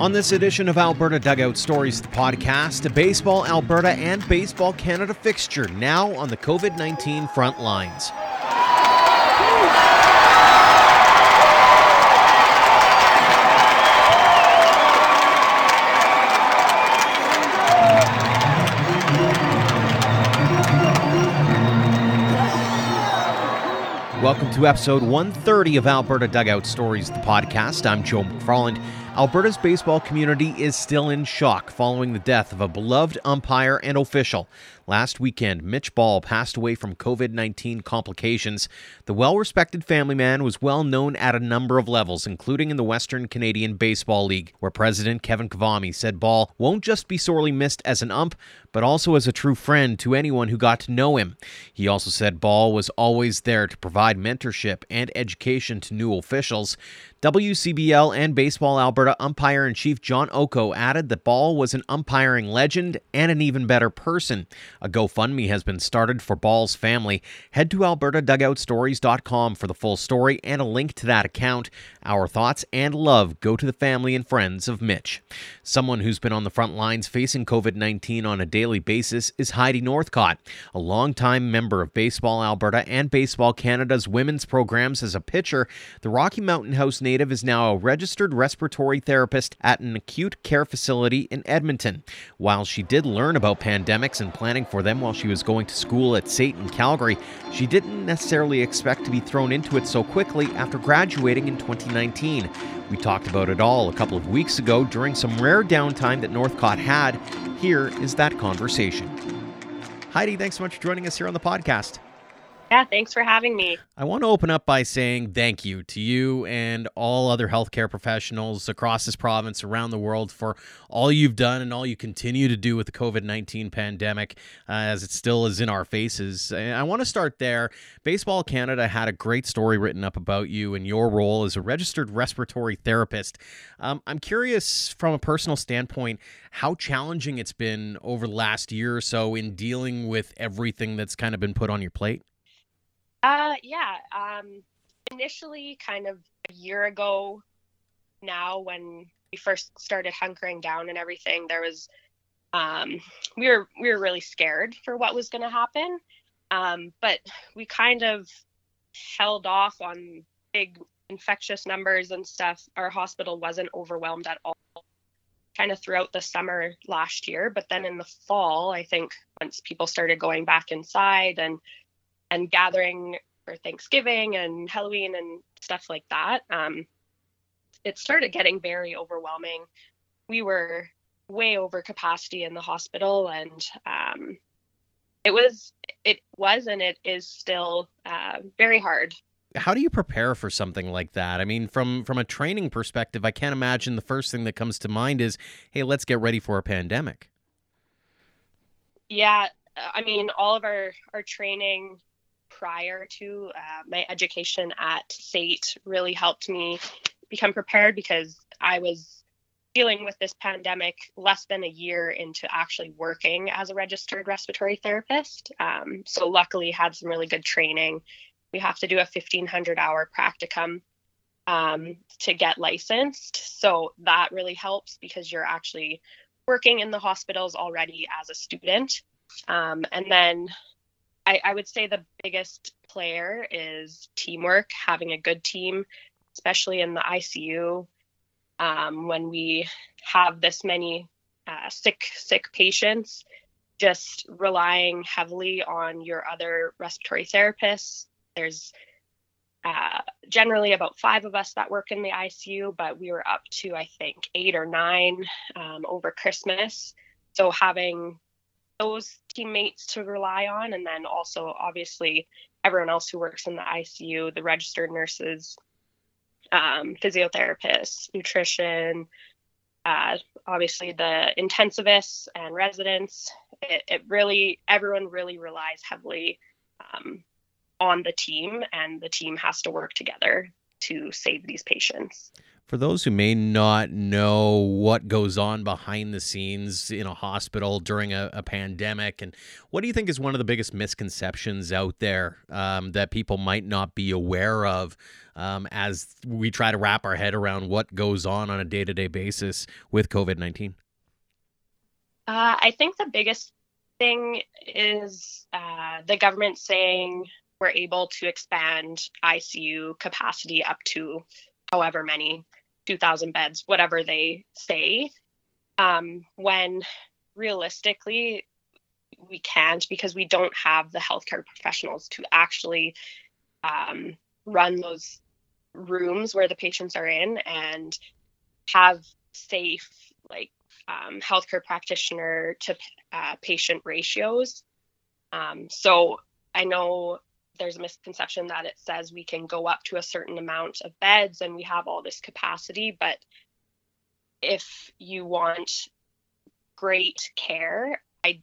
On this edition of Alberta Dugout Stories, the podcast, a Baseball Alberta and Baseball Canada fixture now on the COVID 19 front lines. Welcome to episode 130 of Alberta Dugout Stories, the podcast. I'm Joe McFarland. Alberta's baseball community is still in shock following the death of a beloved umpire and official. Last weekend, Mitch Ball passed away from COVID 19 complications. The well respected family man was well known at a number of levels, including in the Western Canadian Baseball League, where President Kevin Kvame said Ball won't just be sorely missed as an ump, but also as a true friend to anyone who got to know him. He also said Ball was always there to provide mentorship and education to new officials. WCBL and Baseball Alberta umpire in chief John Oko added that Ball was an umpiring legend and an even better person. A GoFundMe has been started for Ball's family. Head to albertadugoutstories.com for the full story and a link to that account. Our thoughts and love go to the family and friends of Mitch. Someone who's been on the front lines facing COVID 19 on a daily basis is Heidi Northcott, a longtime member of Baseball Alberta and Baseball Canada's women's programs as a pitcher. The Rocky Mountain House native is now a registered respiratory therapist at an acute care facility in Edmonton. While she did learn about pandemics and planning for them while she was going to school at SAIT in Calgary, she didn't necessarily expect to be thrown into it so quickly after graduating in 2019. 2019. We talked about it all a couple of weeks ago during some rare downtime that Northcott had. Here is that conversation. Heidi, thanks so much for joining us here on the podcast. Yeah, thanks for having me. I want to open up by saying thank you to you and all other healthcare professionals across this province, around the world, for all you've done and all you continue to do with the COVID 19 pandemic uh, as it still is in our faces. I want to start there. Baseball Canada had a great story written up about you and your role as a registered respiratory therapist. Um, I'm curious, from a personal standpoint, how challenging it's been over the last year or so in dealing with everything that's kind of been put on your plate. Uh, yeah. Um, initially, kind of a year ago now, when we first started hunkering down and everything, there was um, we were we were really scared for what was going to happen, um, but we kind of held off on big infectious numbers and stuff. Our hospital wasn't overwhelmed at all kind of throughout the summer last year but then in the fall i think once people started going back inside and and gathering for Thanksgiving and Halloween and stuff like that. Um, it started getting very overwhelming. We were way over capacity in the hospital, and um, it was it was and it is still uh, very hard. How do you prepare for something like that? I mean, from from a training perspective, I can't imagine the first thing that comes to mind is, "Hey, let's get ready for a pandemic." Yeah, I mean, all of our our training prior to uh, my education at SAIT really helped me become prepared because I was dealing with this pandemic less than a year into actually working as a registered respiratory therapist. Um, so luckily had some really good training. We have to do a 1500 hour practicum um, to get licensed. So that really helps because you're actually working in the hospitals already as a student. Um, and then I, I would say the biggest player is teamwork, having a good team, especially in the ICU. Um, when we have this many uh, sick sick patients, just relying heavily on your other respiratory therapists. There's uh, generally about five of us that work in the ICU, but we were up to I think eight or nine um, over Christmas. So having those teammates to rely on and then also obviously everyone else who works in the icu the registered nurses um, physiotherapists nutrition uh, obviously the intensivists and residents. It, it, really everyone really relies heavily um, on the team and the team has to work together to save these patients For those who may not know what goes on behind the scenes in a hospital during a, a pandemic, and what do you think is one of the biggest misconceptions out there um, that people might not be aware of um, as we try to wrap our head around what goes on on a day to day basis with COVID 19? Uh, I think the biggest thing is uh, the government saying we're able to expand ICU capacity up to however many 2,000 beds, whatever they say. Um, when realistically, we can't because we don't have the healthcare professionals to actually um, run those rooms where the patients are in and have safe, like, um, healthcare practitioner to uh, patient ratios. Um, so I know there's a misconception that it says we can go up to a certain amount of beds and we have all this capacity but if you want great care I,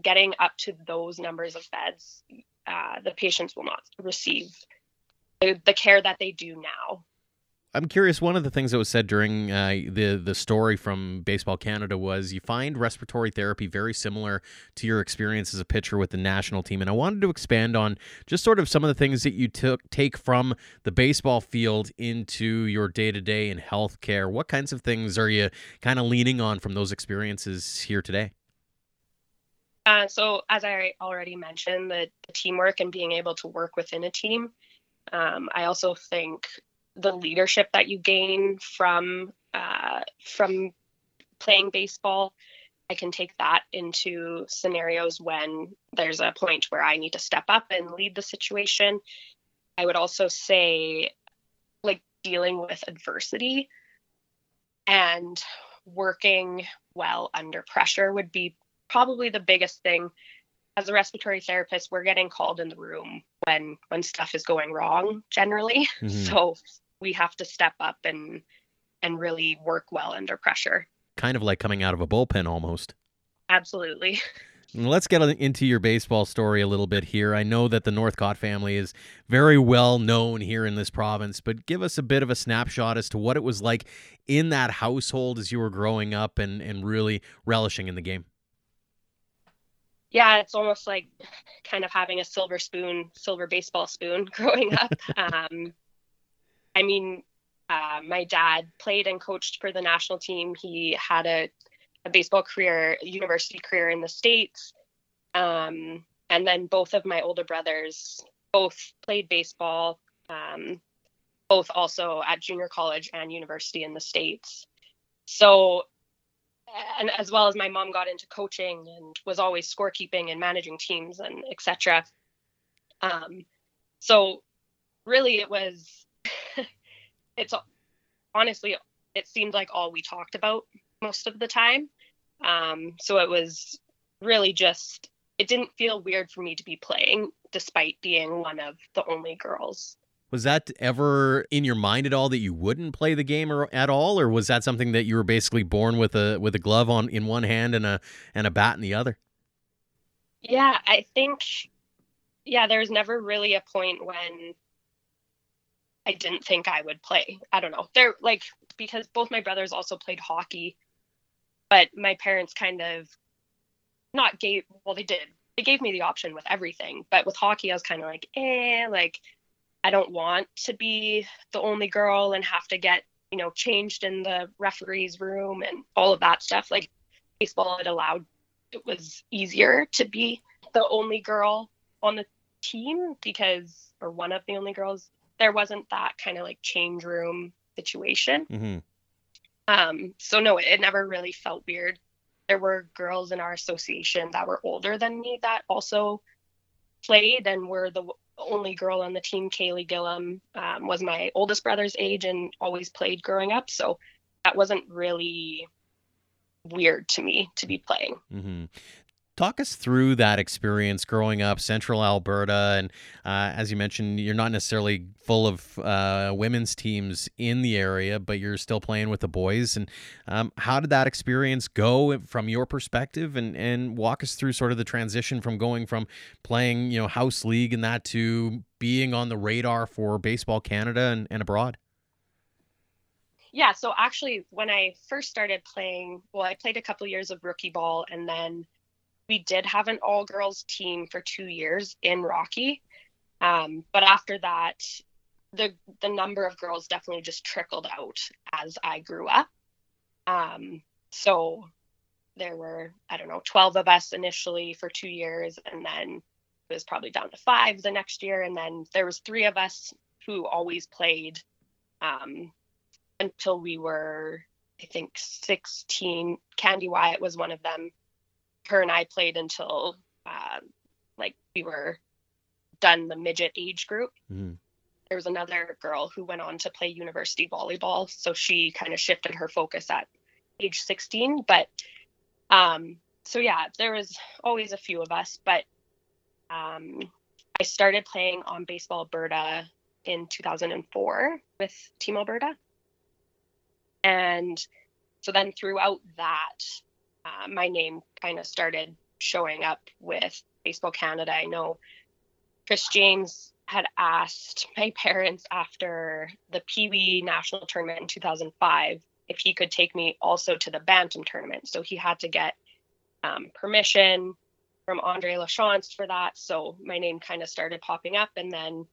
getting up to those numbers of beds uh, the patients will not receive the, the care that they do now I'm curious. One of the things that was said during uh, the the story from Baseball Canada was you find respiratory therapy very similar to your experience as a pitcher with the national team, and I wanted to expand on just sort of some of the things that you took take from the baseball field into your day to day in healthcare. What kinds of things are you kind of leaning on from those experiences here today? Uh, so, as I already mentioned, the, the, teamwork and being able to work within a team. Um, I also think the leadership that you gain from uh, from playing baseball i can take that into scenarios when there's a point where i need to step up and lead the situation. I would also say like dealing with adversity and working well under pressure would be probably the biggest thing. As a respiratory therapist we're getting called in the room when when stuff is going wrong generally. Mm-hmm. so we have to step up and and really work well under pressure. Kind of like coming out of a bullpen almost. Absolutely. Let's get into your baseball story a little bit here. I know that the Northcott family is very well known here in this province, but give us a bit of a snapshot as to what it was like in that household as you were growing up and, and really relishing in the game. Yeah, it's almost like kind of having a silver spoon, silver baseball spoon growing up. um, I mean, uh, my dad played and coached for the national team. He had a, a baseball career, university career in the States. Um, and then both of my older brothers both played baseball, um, both also at junior college and university in the States. So, and as well as my mom got into coaching and was always scorekeeping and managing teams and etc. Um, so really it was it's honestly it seemed like all we talked about most of the time. Um, so it was really just it didn't feel weird for me to be playing despite being one of the only girls. Was that ever in your mind at all that you wouldn't play the game or, at all, or was that something that you were basically born with a with a glove on in one hand and a and a bat in the other? Yeah, I think yeah, there was never really a point when I didn't think I would play. I don't know. They're like because both my brothers also played hockey, but my parents kind of not gave well they did. They gave me the option with everything, but with hockey I was kind of like, "Eh, like I don't want to be the only girl and have to get, you know, changed in the referee's room and all of that stuff." Like baseball it allowed it was easier to be the only girl on the team because or one of the only girls there wasn't that kind of like change room situation. Mm-hmm. Um, so no, it, it never really felt weird. There were girls in our association that were older than me that also played and were the only girl on the team. Kaylee Gillum um, was my oldest brother's age and always played growing up. So that wasn't really weird to me to be playing. Mm-hmm. Talk us through that experience growing up, Central Alberta, and uh, as you mentioned, you're not necessarily full of uh, women's teams in the area, but you're still playing with the boys. And um, how did that experience go from your perspective? And and walk us through sort of the transition from going from playing, you know, house league and that to being on the radar for Baseball Canada and, and abroad. yeah, so actually, when I first started playing, well, I played a couple years of rookie ball, and then we did have an all girls team for two years in Rocky. Um, but after that, the the number of girls definitely just trickled out as I grew up. Um, so there were I don't know 12 of us initially for two years, and then it was probably down to five the next year, and then there was three of us who always played. Um, until we were, I think, 16. Candy Wyatt was one of them. Her and I played until uh, like we were done the midget age group. Mm-hmm. There was another girl who went on to play university volleyball, so she kind of shifted her focus at age 16. But um, so yeah, there was always a few of us, but um, I started playing on Baseball Alberta in 2004 with Team Alberta. And so then throughout that, uh, my name kind of started showing up with Baseball Canada. I know Chris James had asked my parents after the Pee Wee National Tournament in 2005 if he could take me also to the Bantam tournament. So he had to get um, permission from Andre Lachance for that. So my name kind of started popping up. And then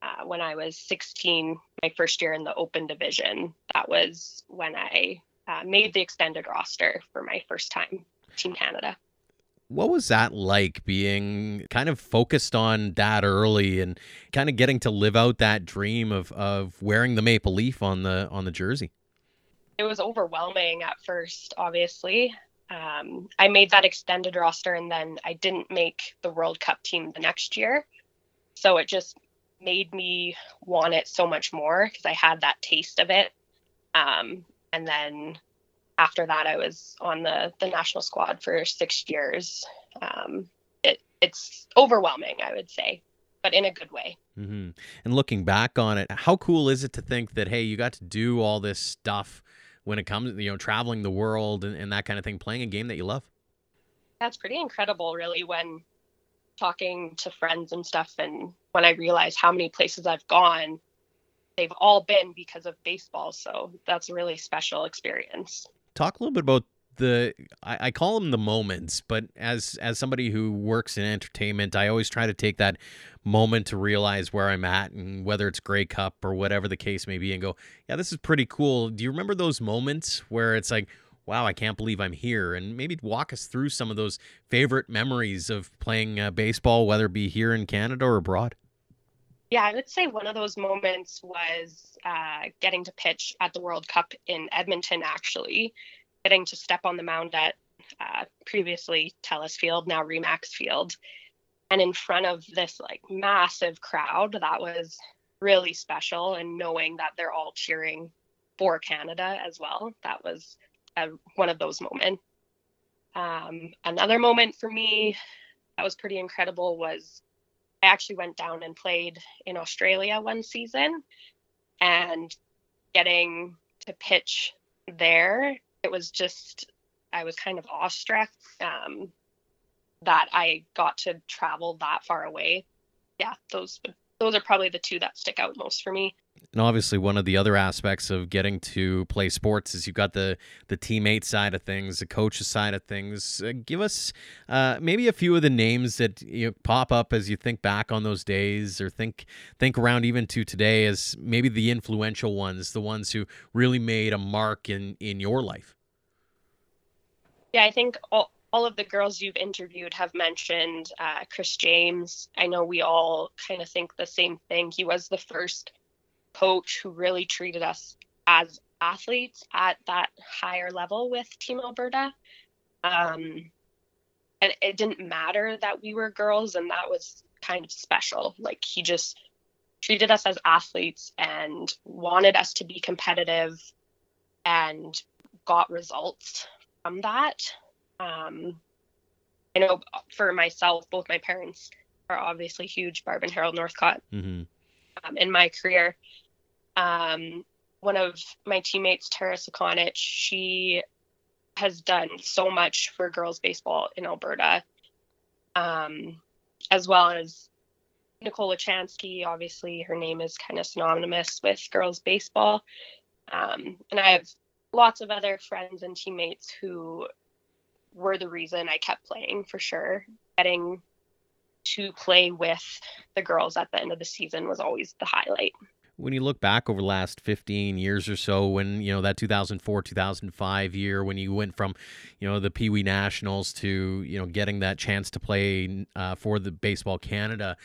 uh, when I was 16, my first year in the open division. That was when I uh, made the extended roster for my first time, Team Canada. What was that like being kind of focused on that early and kind of getting to live out that dream of, of wearing the maple leaf on the on the jersey? It was overwhelming at first, obviously. Um, I made that extended roster and then I didn't make the World Cup team the next year. So it just made me want it so much more because I had that taste of it. Um, and then after that, I was on the the national squad for six years. Um, it, it's overwhelming, I would say, but in a good way. Mm-hmm. And looking back on it, how cool is it to think that hey, you got to do all this stuff when it comes, you know, traveling the world and, and that kind of thing, playing a game that you love. That's pretty incredible, really, when talking to friends and stuff and when i realize how many places i've gone they've all been because of baseball so that's a really special experience talk a little bit about the I, I, call them the moments but as as somebody who works in entertainment i always try to take that moment to realize where i'm at and whether it's grey cup or whatever the case may be and go yeah this is pretty cool do you remember those moments where it's like wow, I can't believe I'm here. And maybe walk us through some of those favorite memories of playing uh, baseball, whether it be here in Canada or abroad. Yeah, I would say one of those moments was uh, getting to pitch at the World Cup in Edmonton, actually, getting to step on the mound at uh, previously Telus Field, now Remax Field. And in front of this like massive crowd, that was really special. And knowing that they're all cheering for Canada as well, that was a, one of those moments. Um, another moment for me that was pretty incredible was I actually went down and played in Australia one season and getting to pitch there, it was just, I was kind of awestruck um, that I got to travel that far away. Yeah, those those are probably the two that stick out most for me. And obviously, one of the other aspects of getting to play sports is you've got the the teammate side of things, the coach's side of things. Uh, give us uh, maybe a few of the names that you know, pop up as you think back on those days, or think think around even to today as maybe the influential ones, the ones who really made a mark in in your life. Yeah, I think all, all of the girls you've interviewed have mentioned uh, Chris James. I know we all kind of think the same thing. He was the first coach who really treated us as athletes at that higher level with Team Alberta. Um, and it didn't matter that we were girls, and that was kind of special. Like he just treated us as athletes and wanted us to be competitive and got results from that. Um, I know for myself, both my parents are obviously huge Barb and Harold Northcott mm-hmm. um, in my career um, one of my teammates, Tara Sakonich, she has done so much for girls baseball in Alberta, um, as well as Nicola Chansky. Obviously, her name is kind of synonymous with girls baseball. Um, and I have lots of other friends and teammates who were the reason I kept playing for sure. Getting to play with the girls at the end of the season was always the highlight when you look back over the last 15 years or so when you know that 2004 2005 year when you went from you know the pee wee nationals to you know getting that chance to play uh, for the baseball canada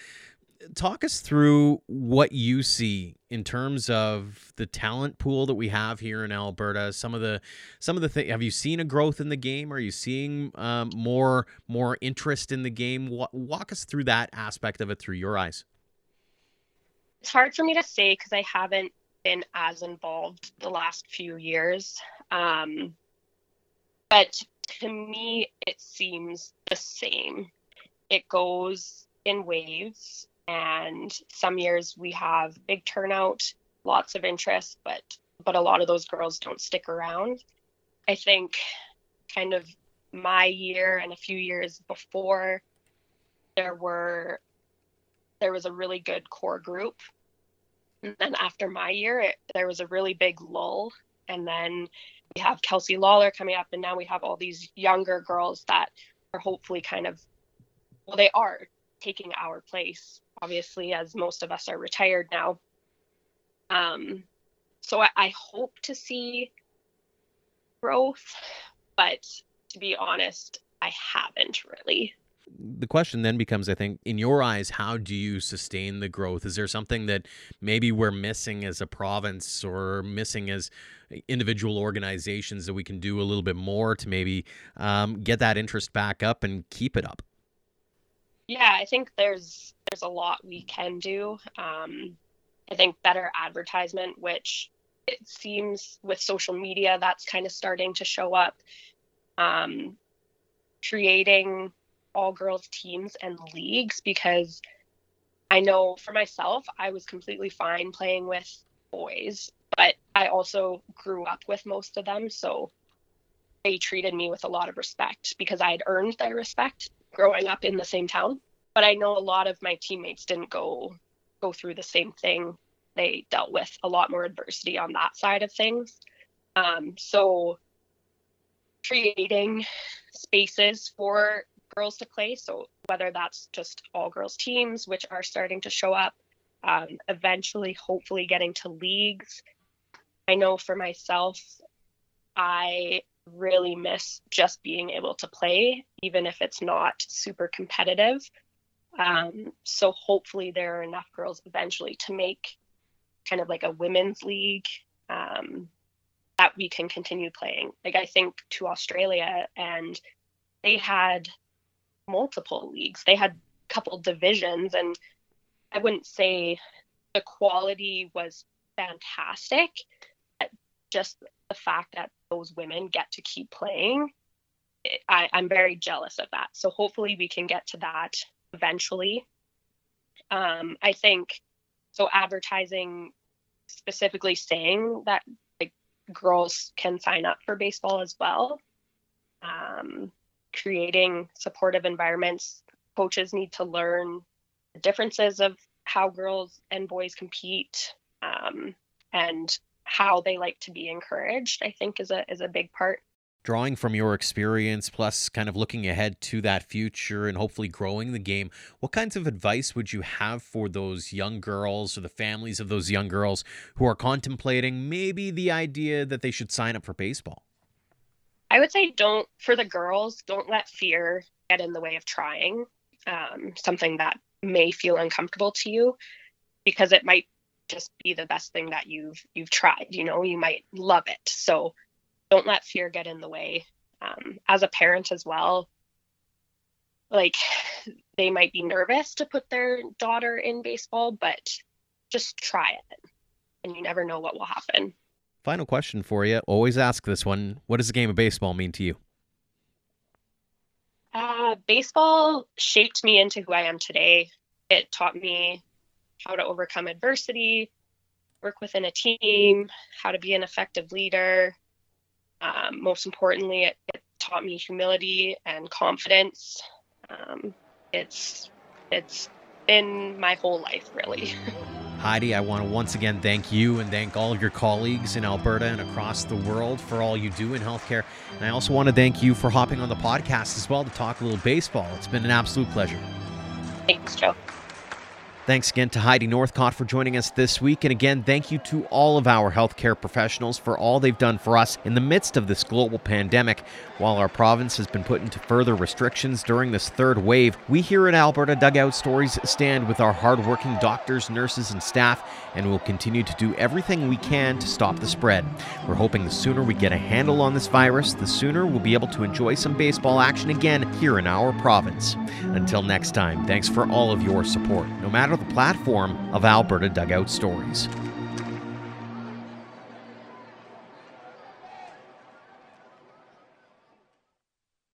talk us through what you see in terms of the talent pool that we have here in Alberta. Some of the some of the things. Have you seen a growth in the game? Are you seeing um, more more interest in the game? Walk us through that aspect of it through your eyes it's hard for me to say because I haven't been as involved the last few years. Um, but to me, it seems the same. It goes in waves, and some years we have big turnout, lots of interest, but but a lot of those girls don't stick around. I think kind of my year and a few years before there were there was a really good core group. And then after my year, it, there was a really big lull. And then we have Kelsey Lawler coming up, and now we have all these younger girls that are hopefully kind of, well, they are taking our place, obviously, as most of us are retired now. Um, so I, I hope to see growth, but to be honest, I haven't really the question then becomes, I think, in your eyes, how do you sustain the growth? Is there something that maybe we're missing as a province or missing as individual organizations that we can do a little bit more to maybe um, get that interest back up and keep it up? Yeah, I think there's there's a lot we can do. Um, I think better advertisement, which it seems with social media that's kind of starting to show up. Um, creating all girls teams and leagues because I know for myself, I was completely fine playing with boys, but I also grew up with most of them. So they treated me with a lot of respect because I had earned their respect growing up in the same town. But I know a lot of my teammates didn't go go through the same thing. They dealt with a lot more adversity on that side of things. Um, so creating spaces for girls to play. So whether that's just all girls teams, which are starting to show up, um, eventually, hopefully, getting to leagues. I know for myself, I really miss just being able to play, even if it's not super competitive. Um, so hopefully, there are enough girls eventually to make kind of like a women's league um, that we can continue playing. Like I think to Australia, and they had multiple leagues. They had a couple divisions, and I wouldn't say the quality was fantastic. Just the fact that those women get to keep playing, I, I'm very jealous of that. So hopefully we can get to that eventually. Um, I think so. Advertising specifically saying that like girls can sign up for baseball as well. Um, creating supportive environments. Coaches need to learn the differences of how girls and boys compete um, and how they like to be encouraged. I think is a is a big part. Drawing from your experience, plus kind of looking ahead to that future and hopefully growing the game, what kinds of advice would you have for those young girls or the families of those young girls who are contemplating maybe the idea that they should sign up for baseball? I would say don't for the girls, don't let fear get in the way of trying um, something that may feel uncomfortable to you because it might just be the best thing that you've you've tried. You know, you might love it. So don't let fear get in the way. Um, as a parent as well, like they might be nervous to put their daughter in baseball, but just try it, and you never know what will happen. Final question for you. Always ask this one. What does the game of baseball mean to you? Uh, baseball shaped me into who I am today. It taught me how to overcome adversity, work within a team, how to be an effective leader. Um, most importantly, it, it, taught me humility and confidence. Um, it's it's been my whole life, really. Heidi, I want to once again thank you and thank all of your colleagues in Alberta and across the world for all you do in healthcare. And I also want to thank you for hopping on the podcast as well to talk a little baseball. It's been an absolute pleasure. Thanks, Joe. Thanks again to Heidi Northcott for joining us this week. And again, thank you to all of our healthcare professionals for all they've done for us in the midst of this global pandemic. While our province has been put into further restrictions during this third wave, we here at Alberta Dugout Stories stand with our hardworking doctors, nurses, and staff, and will continue to do everything we can to stop the spread. We're hoping the sooner we get a handle on this virus, the sooner we'll be able to enjoy some baseball action again here in our province. Until next time, thanks for all of your support, no matter the platform of Alberta Dugout Stories.